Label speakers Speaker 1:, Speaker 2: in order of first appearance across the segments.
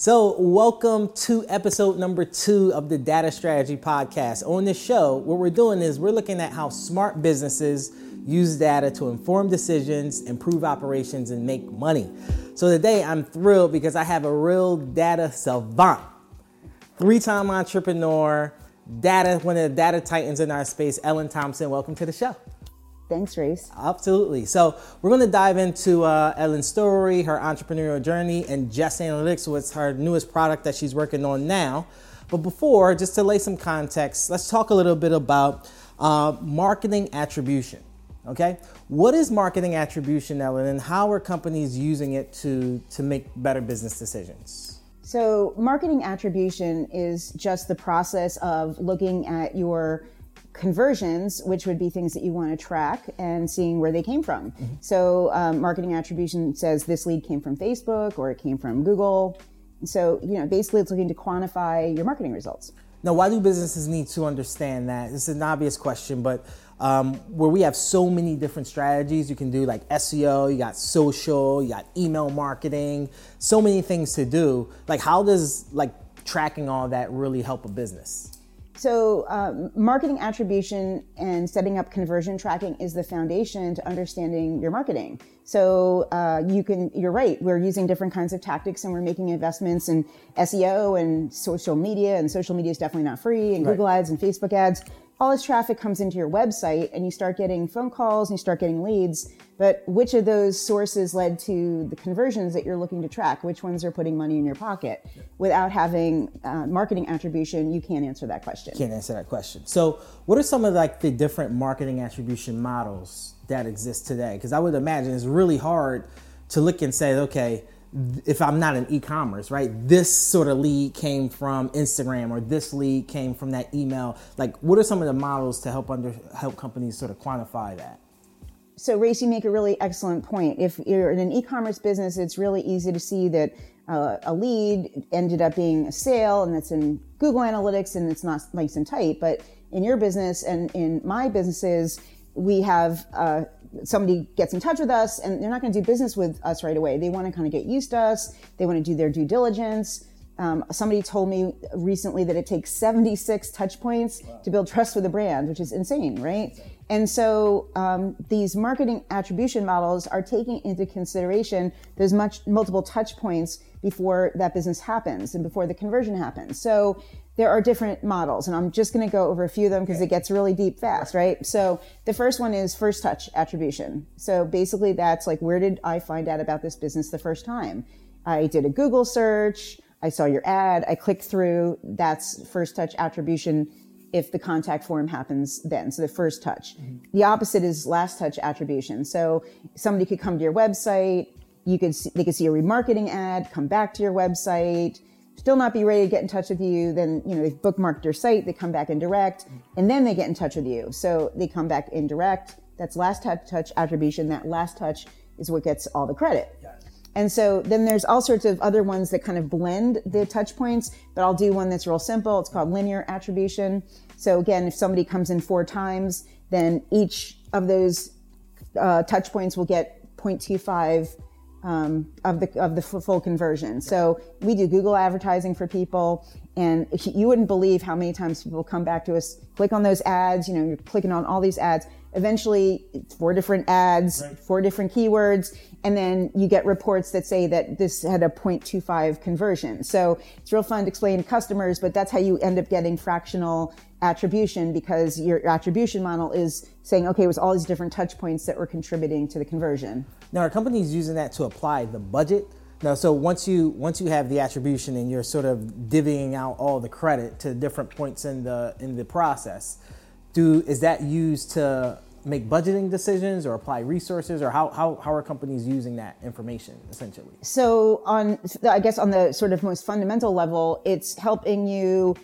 Speaker 1: So, welcome to episode number two of the Data Strategy Podcast. On this show, what we're doing is we're looking at how smart businesses use data to inform decisions, improve operations, and make money. So, today I'm thrilled because I have a real data savant, three time entrepreneur, data, one of the data titans in our space, Ellen Thompson. Welcome to the show.
Speaker 2: Thanks, Reese.
Speaker 1: Absolutely. So we're going to dive into uh, Ellen's story, her entrepreneurial journey, and Jess Analytics, what's her newest product that she's working on now. But before, just to lay some context, let's talk a little bit about uh, marketing attribution. Okay, what is marketing attribution, Ellen, and how are companies using it to to make better business decisions?
Speaker 2: So, marketing attribution is just the process of looking at your conversions, which would be things that you want to track and seeing where they came from. Mm-hmm. So, um, marketing attribution says this lead came from Facebook or it came from Google. So, you know, basically it's looking to quantify your marketing results.
Speaker 1: Now, why do businesses need to understand that? This is an obvious question, but um, where we have so many different strategies, you can do like SEO, you got social, you got email marketing, so many things to do. Like, how does like tracking all that really help a business?
Speaker 2: So, um, marketing attribution and setting up conversion tracking is the foundation to understanding your marketing. So, uh, you can, you're right, we're using different kinds of tactics and we're making investments in SEO and social media, and social media is definitely not free, and right. Google ads and Facebook ads all this traffic comes into your website and you start getting phone calls and you start getting leads. But which of those sources led to the conversions that you're looking to track? Which ones are putting money in your pocket? Without having uh, marketing attribution, you can't answer that question.
Speaker 1: Can't answer that question. So, what are some of like the different marketing attribution models that exist today? Because I would imagine it's really hard to look and say, okay, if I'm not in e-commerce, right? This sort of lead came from Instagram or this lead came from that email. Like what are some of the models to help under help companies sort of quantify that?
Speaker 2: So Race, you make a really excellent point. If you're in an e-commerce business, it's really easy to see that uh, a lead ended up being a sale and that's in Google Analytics and it's not nice and tight. But in your business and in my businesses, we have uh, somebody gets in touch with us and they're not going to do business with us right away. They want to kind of get used to us. They want to do their due diligence. Um, somebody told me recently that it takes 76 touch points wow. to build trust with a brand, which is insane, right? And so um, these marketing attribution models are taking into consideration those much multiple touch points before that business happens and before the conversion happens. So there are different models, and I'm just going to go over a few of them because it gets really deep fast, right? So the first one is first touch attribution. So basically, that's like where did I find out about this business the first time? I did a Google search. I saw your ad. I clicked through. That's first touch attribution if the contact form happens then. So the first touch. Mm-hmm. The opposite is last touch attribution. So somebody could come to your website. You could see, they could see a remarketing ad, come back to your website still not be ready to get in touch with you, then you know they've bookmarked your site, they come back in direct, and then they get in touch with you. So they come back in direct. That's last touch, touch attribution. That last touch is what gets all the credit. Yes. And so then there's all sorts of other ones that kind of blend the touch points, but I'll do one that's real simple. It's called linear attribution. So again, if somebody comes in four times, then each of those uh, touch points will get 0.25 um, of the of the full conversion. So we do Google advertising for people, and you wouldn't believe how many times people come back to us, click on those ads. You know, you're clicking on all these ads. Eventually, four different ads, right. four different keywords, and then you get reports that say that this had a 0.25 conversion. So it's real fun to explain to customers, but that's how you end up getting fractional attribution because your attribution model is saying, okay, it was all these different touch points that were contributing to the conversion.
Speaker 1: Now, are companies using that to apply the budget? Now, so once you once you have the attribution and you're sort of divvying out all the credit to different points in the in the process, do is that used to make budgeting decisions or apply resources or how, how, how are companies using that information essentially
Speaker 2: so on i guess on the sort of most fundamental level it's helping you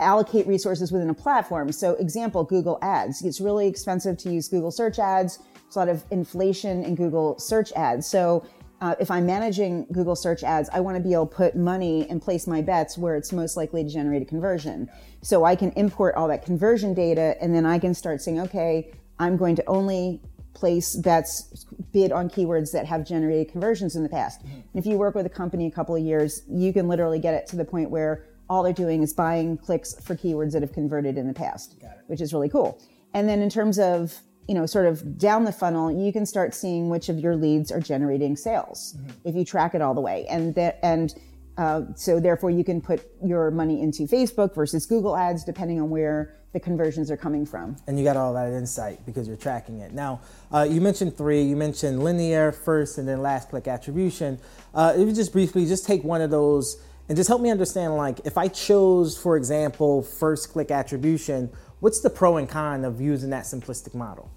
Speaker 2: allocate resources within a platform. So, example, Google Ads. It's really expensive to use Google search ads. A lot of inflation in Google search ads. So, uh, if I'm managing Google search ads, I want to be able to put money and place my bets where it's most likely to generate a conversion. So I can import all that conversion data and then I can start saying, okay, I'm going to only place bets, bid on keywords that have generated conversions in the past. Mm-hmm. And if you work with a company a couple of years, you can literally get it to the point where all they're doing is buying clicks for keywords that have converted in the past, which is really cool. And then in terms of you know, sort of down the funnel, you can start seeing which of your leads are generating sales mm-hmm. if you track it all the way. And that, and uh, so therefore you can put your money into Facebook versus Google ads, depending on where the conversions are coming from.
Speaker 1: And you got all that insight because you're tracking it. Now, uh, you mentioned three. You mentioned linear first, and then last click attribution. Uh, if you just briefly just take one of those and just help me understand, like, if I chose, for example, first click attribution, what's the pro and con of using that simplistic model?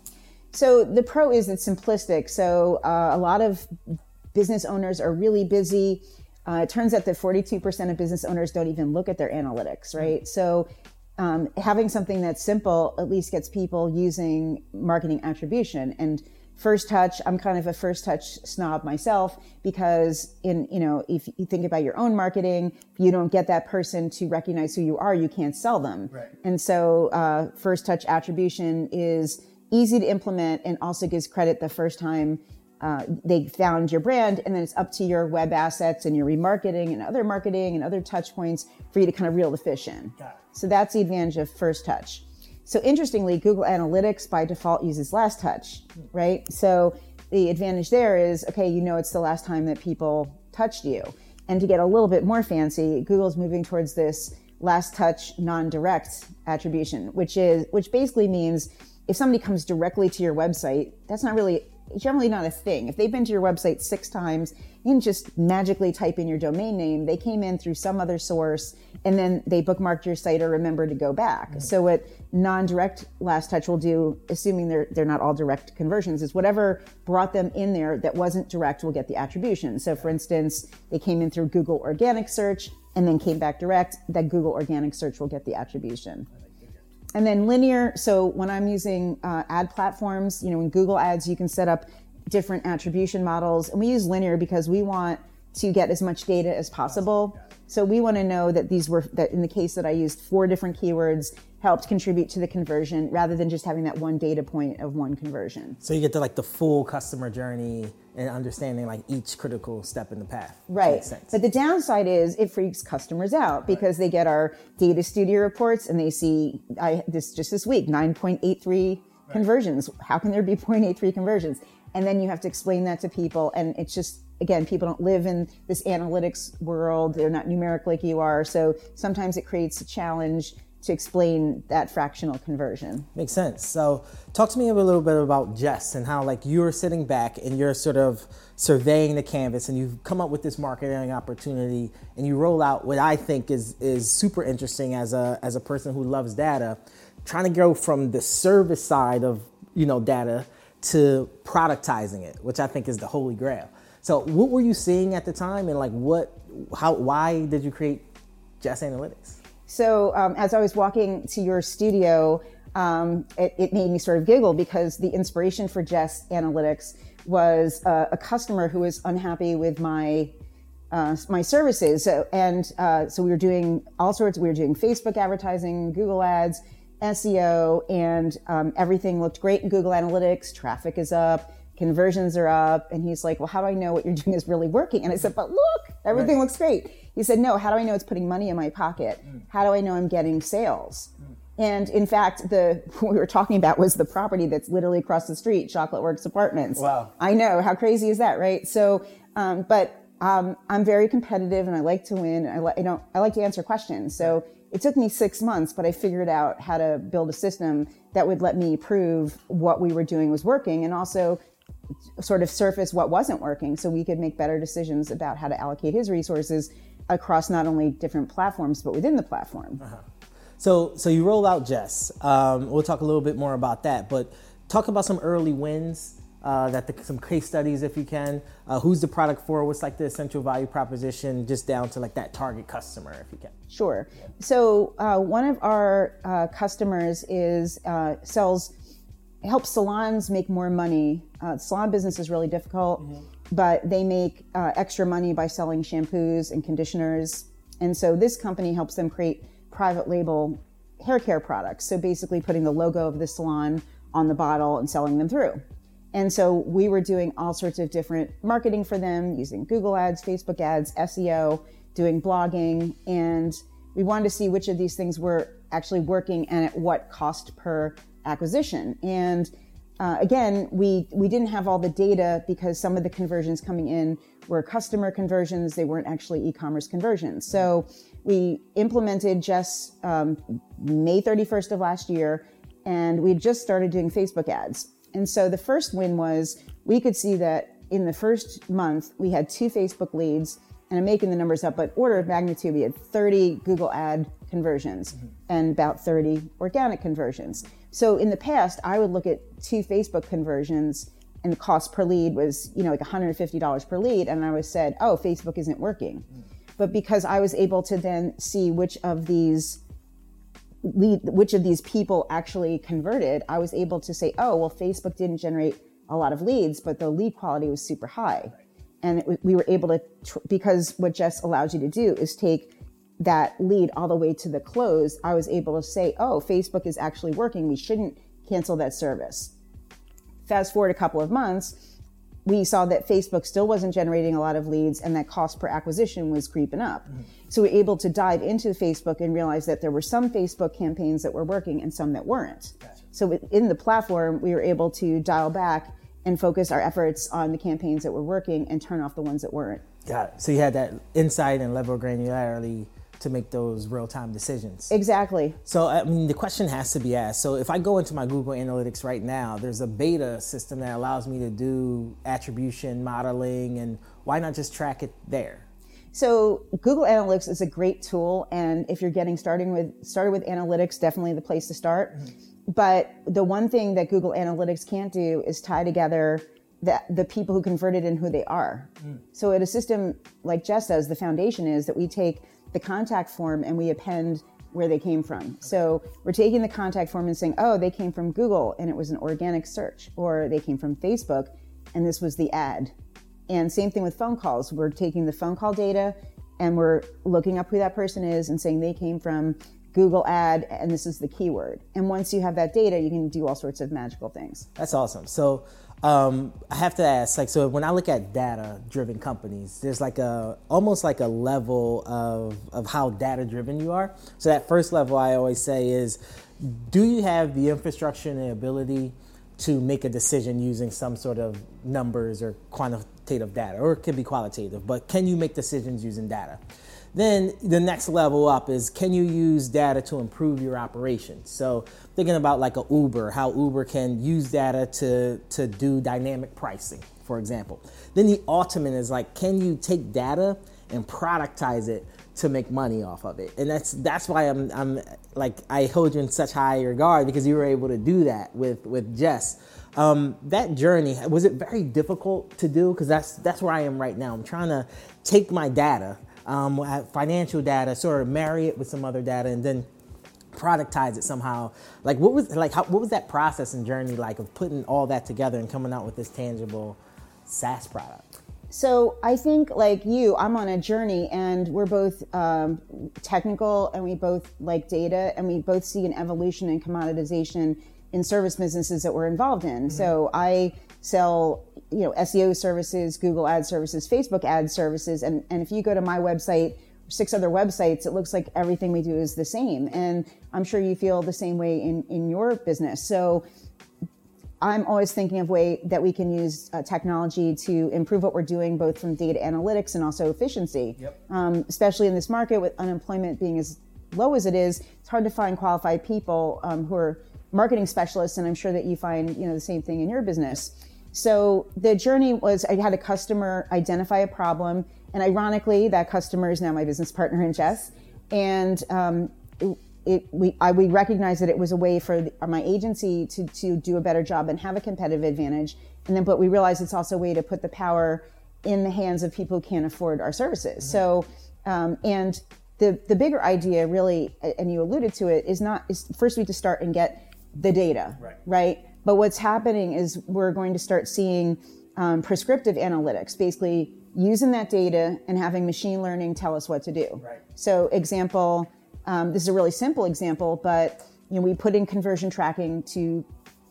Speaker 2: So the pro is it's simplistic. So uh, a lot of business owners are really busy. Uh, it turns out that 42% of business owners don't even look at their analytics, right? So um, having something that's simple at least gets people using marketing attribution and first touch i'm kind of a first touch snob myself because in you know if you think about your own marketing if you don't get that person to recognize who you are you can't sell them right. and so uh, first touch attribution is easy to implement and also gives credit the first time uh, they found your brand and then it's up to your web assets and your remarketing and other marketing and other touch points for you to kind of reel the fish in so that's the advantage of first touch. So interestingly, Google Analytics by default uses last touch, right? So the advantage there is, okay, you know it's the last time that people touched you. And to get a little bit more fancy, Google's moving towards this last touch non-direct attribution, which is which basically means if somebody comes directly to your website, that's not really generally not a thing. If they've been to your website six times, you can just magically type in your domain name. They came in through some other source and then they bookmarked your site or remember to go back. Mm-hmm. So what non-direct last touch will do, assuming they're they're not all direct conversions, is whatever brought them in there that wasn't direct will get the attribution. So for instance, they came in through Google organic search and then came back direct, that Google organic search will get the attribution. And then linear. So when I'm using uh, ad platforms, you know, in Google Ads, you can set up different attribution models, and we use linear because we want to get as much data as possible. So we want to know that these were that in the case that I used four different keywords helped contribute to the conversion rather than just having that one data point of one conversion.
Speaker 1: So you get to like the full customer journey and understanding like each critical step in the path.
Speaker 2: Right. But the downside is it freaks customers out because right. they get our data studio reports and they see I this just this week 9.83 right. conversions. How can there be 0.83 conversions? And then you have to explain that to people and it's just again, people don't live in this analytics world. They're not numeric like you are. So sometimes it creates a challenge to explain that fractional conversion.
Speaker 1: Makes sense. So, talk to me a little bit about Jess and how, like, you're sitting back and you're sort of surveying the canvas, and you've come up with this marketing opportunity, and you roll out what I think is is super interesting as a as a person who loves data, trying to go from the service side of you know data to productizing it, which I think is the holy grail. So, what were you seeing at the time, and like, what, how, why did you create Jess Analytics?
Speaker 2: So um, as I was walking to your studio, um, it, it, made me sort of giggle because the inspiration for Jess Analytics was uh, a customer who was unhappy with my uh, my services. So, and uh, so we were doing all sorts. We were doing Facebook advertising, Google ads, SEO, and um, everything looked great in Google Analytics. Traffic is up, conversions are up, and he's like, "Well, how do I know what you're doing is really working?" And I said, "But look, everything right. looks great." He said, No, how do I know it's putting money in my pocket? Mm. How do I know I'm getting sales? Mm. And in fact, the what we were talking about was the property that's literally across the street, Chocolate Works Apartments.
Speaker 1: Wow.
Speaker 2: I know. How crazy is that, right? So, um, but um, I'm very competitive and I like to win. I, li- I, don't, I like to answer questions. So it took me six months, but I figured out how to build a system that would let me prove what we were doing was working and also sort of surface what wasn't working so we could make better decisions about how to allocate his resources across not only different platforms but within the platform. Uh-huh.
Speaker 1: So, so you roll out Jess. Um, we'll talk a little bit more about that, but talk about some early wins. Uh, that the, some case studies, if you can. Uh, who's the product for? What's like the essential value proposition, just down to like that target customer, if you can.
Speaker 2: Sure. So uh, one of our uh, customers is uh, sells helps salons make more money. Uh, salon business is really difficult. Mm-hmm but they make uh, extra money by selling shampoos and conditioners. And so this company helps them create private label hair care products. So basically putting the logo of the salon on the bottle and selling them through. And so we were doing all sorts of different marketing for them using Google ads, Facebook ads, SEO, doing blogging. And we wanted to see which of these things were actually working and at what cost per acquisition. And uh, again, we, we didn't have all the data because some of the conversions coming in were customer conversions. They weren't actually e-commerce conversions. So we implemented Jess um, May 31st of last year, and we had just started doing Facebook ads. And so the first win was we could see that in the first month, we had two Facebook leads, and I'm making the numbers up, but order of magnitude, we had 30 Google ad conversions mm-hmm. and about 30 organic conversions. So in the past, I would look at two Facebook conversions and the cost per lead was, you know, like $150 per lead. And I was said, oh, Facebook isn't working. Mm-hmm. But because I was able to then see which of these lead, which of these people actually converted, I was able to say, oh, well, Facebook didn't generate a lot of leads, but the lead quality was super high. And it, we were able to, tr- because what Jess allows you to do is take that lead all the way to the close. I was able to say, oh, Facebook is actually working. We shouldn't cancel that service. Fast forward a couple of months, we saw that Facebook still wasn't generating a lot of leads and that cost per acquisition was creeping up. Mm-hmm. So we were able to dive into Facebook and realize that there were some Facebook campaigns that were working and some that weren't. Gotcha. So in the platform, we were able to dial back and focus our efforts on the campaigns that were working and turn off the ones that weren't.
Speaker 1: Got it. So you had that insight and level of granularity to make those real time decisions.
Speaker 2: Exactly.
Speaker 1: So, I mean, the question has to be asked. So, if I go into my Google Analytics right now, there's a beta system that allows me to do attribution modeling, and why not just track it there?
Speaker 2: So, Google Analytics is a great tool, and if you're getting starting with started with analytics, definitely the place to start. Mm-hmm. But the one thing that Google Analytics can't do is tie together the, the people who converted and who they are. Mm. So, at a system like Jess does, the foundation is that we take the contact form and we append where they came from. So we're taking the contact form and saying, oh, they came from Google and it was an organic search, or they came from Facebook and this was the ad. And same thing with phone calls. We're taking the phone call data and we're looking up who that person is and saying they came from Google ad and this is the keyword. And once you have that data, you can do all sorts of magical things.
Speaker 1: That's awesome. So um, I have to ask, like, so when I look at data-driven companies, there's like a almost like a level of of how data-driven you are. So that first level, I always say is, do you have the infrastructure and the ability to make a decision using some sort of numbers or quantitative data, or it could be qualitative, but can you make decisions using data? Then the next level up is can you use data to improve your operations? So thinking about like a Uber, how Uber can use data to, to do dynamic pricing, for example. Then the ultimate is like, can you take data and productize it to make money off of it? And that's that's why I'm I'm like I hold you in such high regard because you were able to do that with with Jess. Um, that journey was it very difficult to do because that's that's where I am right now. I'm trying to take my data um, financial data, sort of marry it with some other data, and then productize it somehow. Like what was like how, what was that process and journey like of putting all that together and coming out with this tangible SaaS product?
Speaker 2: So I think like you, I'm on a journey, and we're both um, technical, and we both like data, and we both see an evolution and commoditization in service businesses that we're involved in. Mm-hmm. So I sell you know SEO services, Google ad services, Facebook ad services, and and if you go to my website, six other websites, it looks like everything we do is the same, and I'm sure you feel the same way in in your business. So. I'm always thinking of way that we can use uh, technology to improve what we're doing, both from data analytics and also efficiency. Yep. Um, especially in this market, with unemployment being as low as it is, it's hard to find qualified people um, who are marketing specialists, and I'm sure that you find you know the same thing in your business. So the journey was I had a customer identify a problem, and ironically, that customer is now my business partner in Jess. And um, it, we, I, we recognized that it was a way for the, my agency to, to do a better job and have a competitive advantage. And then, but we realized it's also a way to put the power in the hands of people who can't afford our services. Mm-hmm. So, um, and the, the bigger idea really, and you alluded to it, is not, is first we have to start and get the data, right? right? But what's happening is we're going to start seeing um, prescriptive analytics, basically using that data and having machine learning tell us what to do. Right. So, example, um, this is a really simple example, but you know, we put in conversion tracking to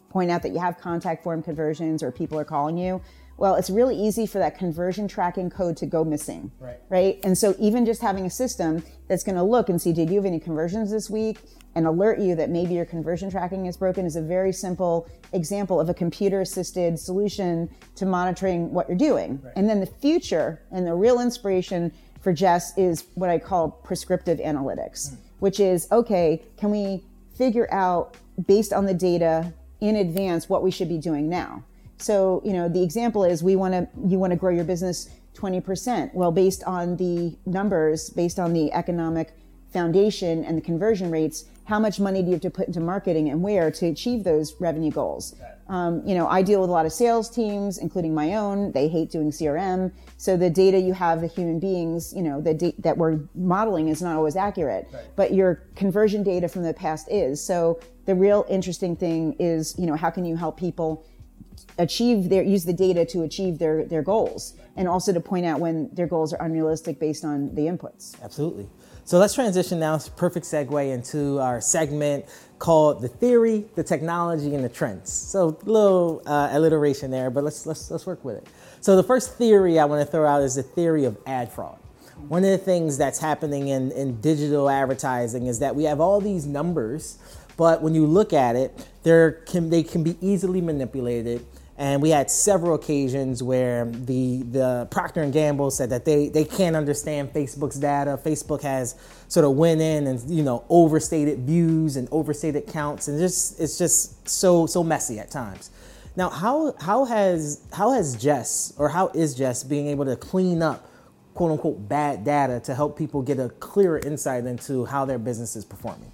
Speaker 2: point out that you have contact form conversions or people are calling you, well, it's really easy for that conversion tracking code to go missing.
Speaker 1: Right.
Speaker 2: Right. And so even just having a system that's going to look and see, did you have any conversions this week? And alert you that maybe your conversion tracking is broken is a very simple example of a computer assisted solution to monitoring what you're doing. Right. And then the future and the real inspiration for Jess is what I call prescriptive analytics, mm. which is okay, can we figure out based on the data in advance what we should be doing now? So, you know, the example is we want to, you want to grow your business 20%. Well, based on the numbers, based on the economic foundation and the conversion rates, how much money do you have to put into marketing and where to achieve those revenue goals? Um, you know, I deal with a lot of sales teams, including my own. They hate doing CRM. So the data you have, the human beings, you know, the da- that we're modeling is not always accurate, right. but your conversion data from the past is. So the real interesting thing is, you know, how can you help people achieve their use the data to achieve their their goals and also to point out when their goals are unrealistic based on the inputs.
Speaker 1: Absolutely. So let's transition now perfect segue into our segment called the theory the technology and the trends. So a little uh, alliteration there but let's let's let's work with it. So the first theory i want to throw out is the theory of ad fraud. One of the things that's happening in, in digital advertising is that we have all these numbers but when you look at it, can, they can be easily manipulated. And we had several occasions where the, the Procter and Gamble said that they, they can't understand Facebook's data. Facebook has sort of went in and you know overstated views and overstated counts, and just it's just so so messy at times. Now, how how has how has Jess or how is Jess being able to clean up quote unquote bad data to help people get a clearer insight into how their business is performing?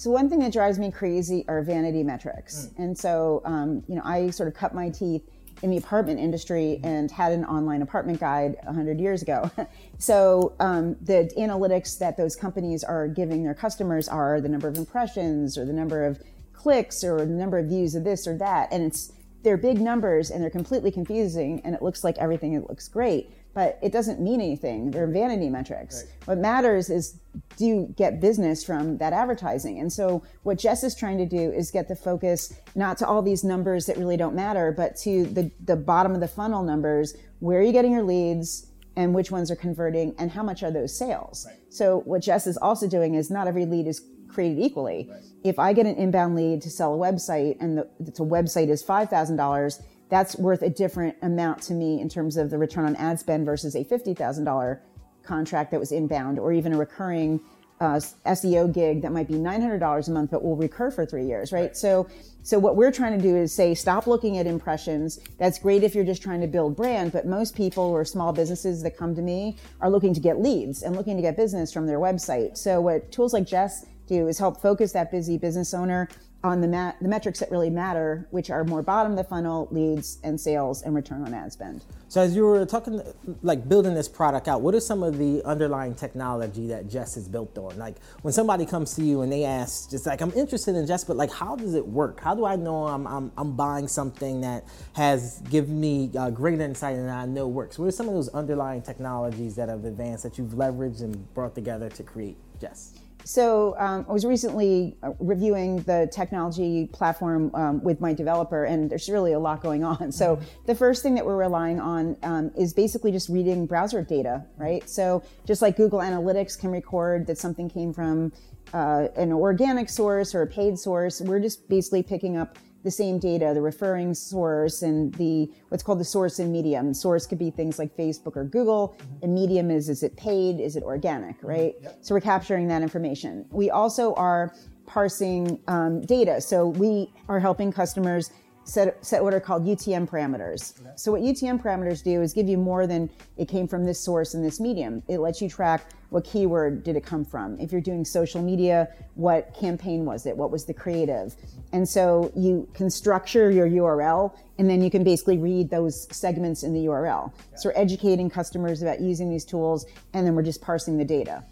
Speaker 2: So one thing that drives me crazy are vanity metrics, mm. and so um, you know I sort of cut my teeth in the apartment industry and had an online apartment guide 100 years ago. so um, the analytics that those companies are giving their customers are the number of impressions or the number of clicks or the number of views of this or that, and it's they're big numbers and they're completely confusing, and it looks like everything it looks great but it doesn't mean anything. They're vanity metrics. Right. What matters is do you get business from that advertising? And so what Jess is trying to do is get the focus not to all these numbers that really don't matter, but to the, the bottom of the funnel numbers. Where are you getting your leads? And which ones are converting and how much are those sales? Right. So what Jess is also doing is not every lead is created equally. Right. If I get an inbound lead to sell a website and the, the website is $5,000, that's worth a different amount to me in terms of the return on ad spend versus a $50,000 contract that was inbound or even a recurring uh, SEO gig that might be $900 a month but will recur for 3 years, right? right? So so what we're trying to do is say stop looking at impressions. That's great if you're just trying to build brand, but most people or small businesses that come to me are looking to get leads and looking to get business from their website. So what tools like Jess do is help focus that busy business owner on the, the metrics that really matter, which are more bottom of the funnel leads and sales and return on ad spend.
Speaker 1: So, as you were talking, like building this product out, what are some of the underlying technology that Jess is built on? Like when somebody comes to you and they ask, just like I'm interested in Jess, but like how does it work? How do I know I'm I'm, I'm buying something that has given me uh, great insight and I know works? What are some of those underlying technologies that have advanced that you've leveraged and brought together to create Jess?
Speaker 2: So um, I was recently uh, reviewing the technology platform um, with my developer, and there's really a lot going on. So mm-hmm. the first thing that we're relying on um, is basically just reading browser data, right? So just like Google Analytics can record that something came from uh, an organic source or a paid source, we're just basically picking up the same data, the referring source and the what's called the source and medium. Source could be things like Facebook or Google, mm-hmm. and medium is is it paid, is it organic, mm-hmm. right? Yep. So we're capturing that information. We also are parsing um, data, so we are helping customers set, set what are called UTM parameters. Okay. So what UTM parameters do is give you more than it came from this source and this medium. It lets you track what keyword did it come from. If you're doing social media, what campaign was it? What was the creative? And so you can structure your URL and then you can basically read those segments in the URL. So we're educating customers about using these tools and then we're just parsing the data.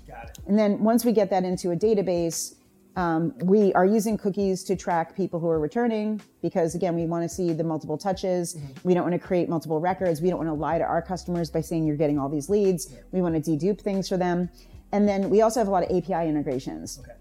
Speaker 2: And then once we get that into a database, um, we are using cookies to track people who are returning because, again, we want to see the multiple touches. Mm-hmm. We don't want to create multiple records. We don't want to lie to our customers by saying you're getting all these leads. Yeah. We want to dedupe things for them. And then we also have a lot of API integrations. Okay.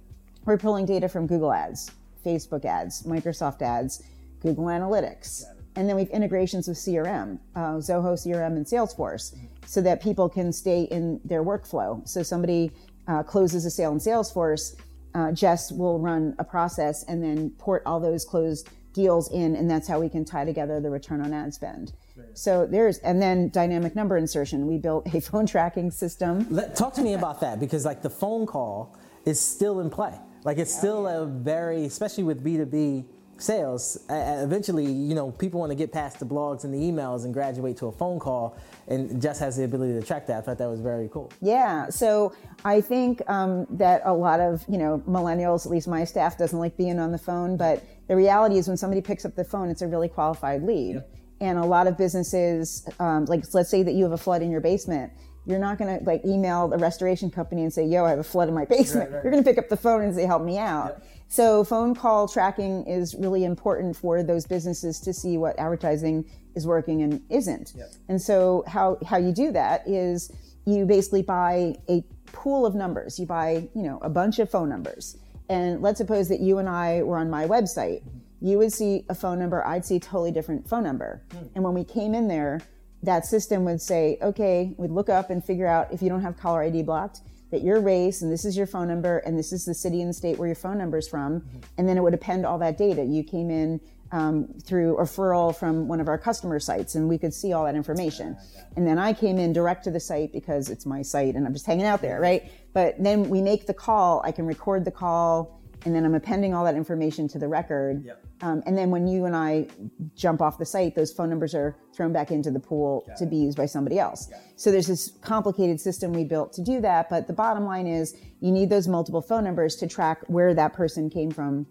Speaker 2: We're pulling data from Google Ads, Facebook Ads, Microsoft Ads, Google Analytics. And then we have integrations with CRM, uh, Zoho CRM and Salesforce, so that people can stay in their workflow. So somebody uh, closes a sale in Salesforce, uh, Jess will run a process and then port all those closed deals in, and that's how we can tie together the return on ad spend. So there's, and then dynamic number insertion. We built a phone tracking system.
Speaker 1: Let, talk to me about that because, like, the phone call is still in play. Like, it's still a very, especially with B2B sales, uh, eventually, you know, people want to get past the blogs and the emails and graduate to a phone call, and Jess has the ability to track that. I thought that was very cool.
Speaker 2: Yeah, so I think um, that a lot of you know millennials, at least my staff, doesn't like being on the phone, but the reality is when somebody picks up the phone, it's a really qualified lead. Yep. And a lot of businesses, um, like let's say that you have a flood in your basement, you're not going to like email the restoration company and say, "Yo, I have a flood in my basement." Right, right. You're going to pick up the phone and say, "Help me out." Yep. So phone call tracking is really important for those businesses to see what advertising is working and isn't. Yep. And so how how you do that is you basically buy a pool of numbers. You buy, you know, a bunch of phone numbers. And let's suppose that you and I were on my website. You would see a phone number, I'd see a totally different phone number. Mm. And when we came in there, that system would say, okay, we'd look up and figure out if you don't have caller ID blocked, that your race and this is your phone number and this is the city and state where your phone number is from. Mm-hmm. And then it would append all that data. You came in um, through referral from one of our customer sites and we could see all that information. And then I came in direct to the site because it's my site and I'm just hanging out there, right? But then we make the call, I can record the call and then I'm appending all that information to the record. Yep. Um, and then when you and I jump off the site, those phone numbers are thrown back into the pool Got to it. be used by somebody else. So there's this complicated system we built to do that. But the bottom line is you need those multiple phone numbers to track where that person came from.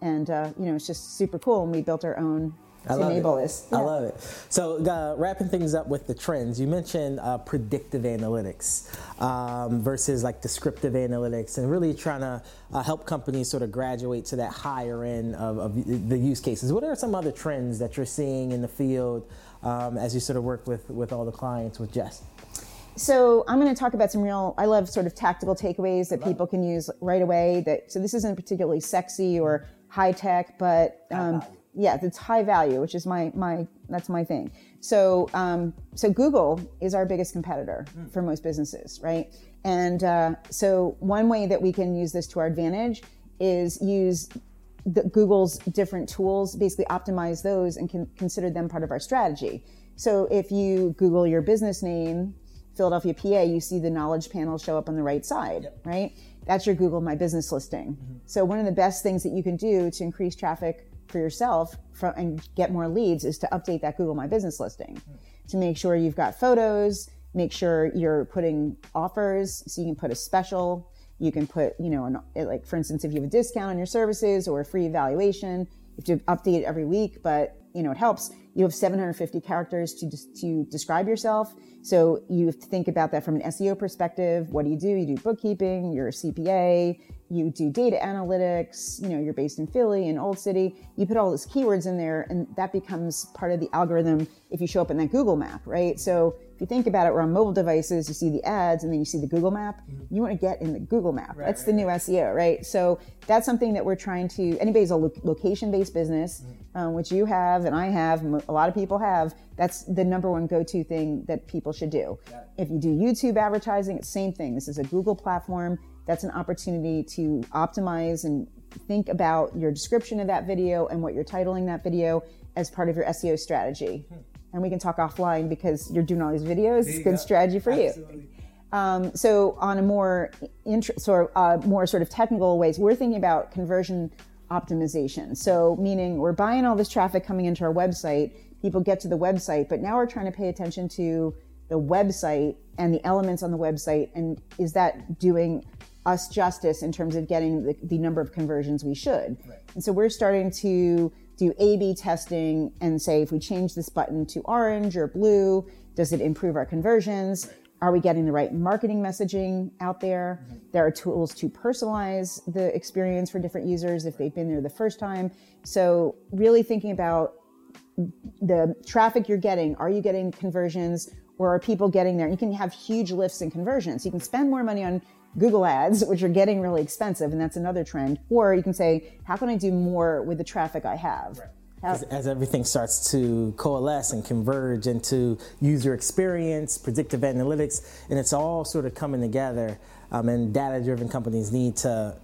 Speaker 2: And, uh, you know, it's just super cool. And we built our own I to enable
Speaker 1: it.
Speaker 2: this.
Speaker 1: Yeah. I love it. So, uh, wrapping things up with the trends, you mentioned uh, predictive analytics um, versus like descriptive analytics, and really trying to uh, help companies sort of graduate to that higher end of, of, the use cases. What are some other trends that you're seeing in the field um, as you sort of work with, with all the clients with Jess?
Speaker 2: So I'm going to talk about some real. I love sort of tactical takeaways that people can use right away. That so this isn't particularly sexy or high tech, but um, yeah, it's high value, which is my my that's my thing. So um, so Google is our biggest competitor mm. for most businesses, right? And uh, so one way that we can use this to our advantage is use the, Google's different tools, basically optimize those and can consider them part of our strategy. So if you Google your business name, Philadelphia, PA, you see the knowledge panel show up on the right side, yep. right? That's your Google My Business listing. Mm-hmm. So one of the best things that you can do to increase traffic for yourself from, and get more leads is to update that Google My Business listing to make sure you've got photos, make sure you're putting offers so you can put a special. You can put, you know, an, like for instance, if you have a discount on your services or a free evaluation, you have to update it every week, but you know, it helps. You have 750 characters to, to describe yourself. So you have to think about that from an SEO perspective. What do you do? You do bookkeeping, you're a CPA, you do data analytics, you know, you're based in Philly and Old City. You put all those keywords in there and that becomes part of the algorithm if you show up in that Google map, right? So if you think about it, we're on mobile devices, you see the ads and then you see the Google map. Mm-hmm. You want to get in the Google map. Right, that's right, the new right. SEO, right? So that's something that we're trying to, anybody's a lo- location based business, mm-hmm. um, which you have and I have, a lot of people have. That's the number one go to thing that people should do. If you do YouTube advertising, it's the same thing. This is a Google platform that's an opportunity to optimize and think about your description of that video and what you're titling that video as part of your SEO strategy. Hmm. And we can talk offline because you're doing all these videos. It's a good go. strategy for Absolutely. you. Um, so on a more int- sort of, uh, more sort of technical ways, we're thinking about conversion optimization. So meaning we're buying all this traffic coming into our website. People get to the website, but now we're trying to pay attention to the website and the elements on the website, and is that doing us justice in terms of getting the, the number of conversions we should. Right. And so we're starting to do A B testing and say if we change this button to orange or blue, does it improve our conversions? Right. Are we getting the right marketing messaging out there? Mm-hmm. There are tools to personalize the experience for different users if they've been there the first time. So, really thinking about the traffic you're getting. Are you getting conversions or are people getting there? You can have huge lifts in conversions. You can spend more money on Google ads, which are getting really expensive, and that's another trend. Or you can say, how can I do more with the traffic I have? Right.
Speaker 1: as, as, everything starts to coalesce and converge into user experience, predictive analytics, and it's all sort of coming together. Um, and data-driven companies need to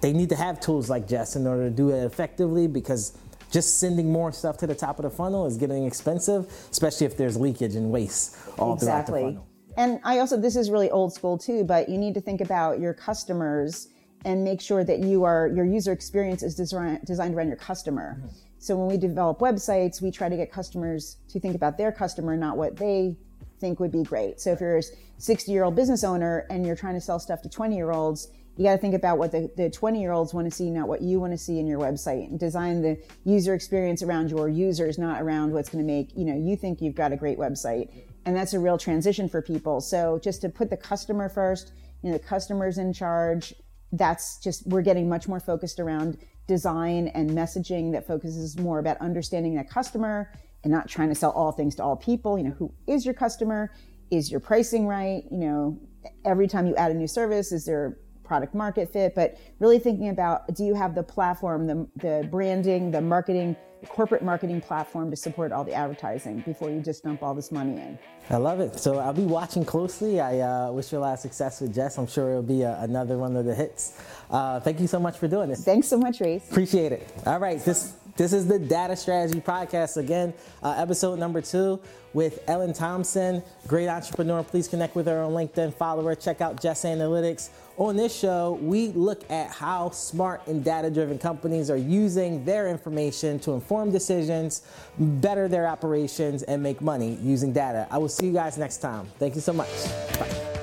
Speaker 1: they need to have tools like Jess in order to do it effectively because just sending more stuff to the top of the funnel is getting expensive, especially if there's leakage and waste all exactly. throughout the funnel.
Speaker 2: And I also this is really old school too, but you need to think about your customers and make sure that you are your user experience is designed designed around your customer. Mm-hmm. So when we develop websites, we try to get customers to think about their customer, not what they think would be great. So if you're a 60 year old business owner and you're trying to sell stuff to 20 year olds, you got to think about what the, the 20 year olds want to see, not what you want to see in your website and design the user experience around your users, not around what's going to make, you know, you think you've got a great website. And that's a real transition for people. So just to put the customer first, you know, the customer's in charge. That's just, we're getting much more focused around design and messaging that focuses more about understanding that customer and not trying to sell all things to all people. You know, who is your customer? Is your pricing right? You know, every time you add a new service, is there product market fit? But really thinking about do you have the platform, the, the branding, the marketing, corporate marketing platform to support all the advertising before you just dump all this money in?
Speaker 1: I love it. So I'll be watching closely. I uh, wish you a lot of success with Jess. I'm sure it'll be a, another one of the hits. Uh, thank you so much for doing this.
Speaker 2: Thanks so much, Reese.
Speaker 1: Appreciate it. All right, this this is the Data Strategy Podcast again, uh, episode number two with Ellen Thompson, great entrepreneur. Please connect with her on LinkedIn, follow her, check out Jess Analytics. On this show, we look at how smart and data driven companies are using their information to inform decisions, better their operations, and make money using data. I will see you guys next time. Thank you so much. Bye.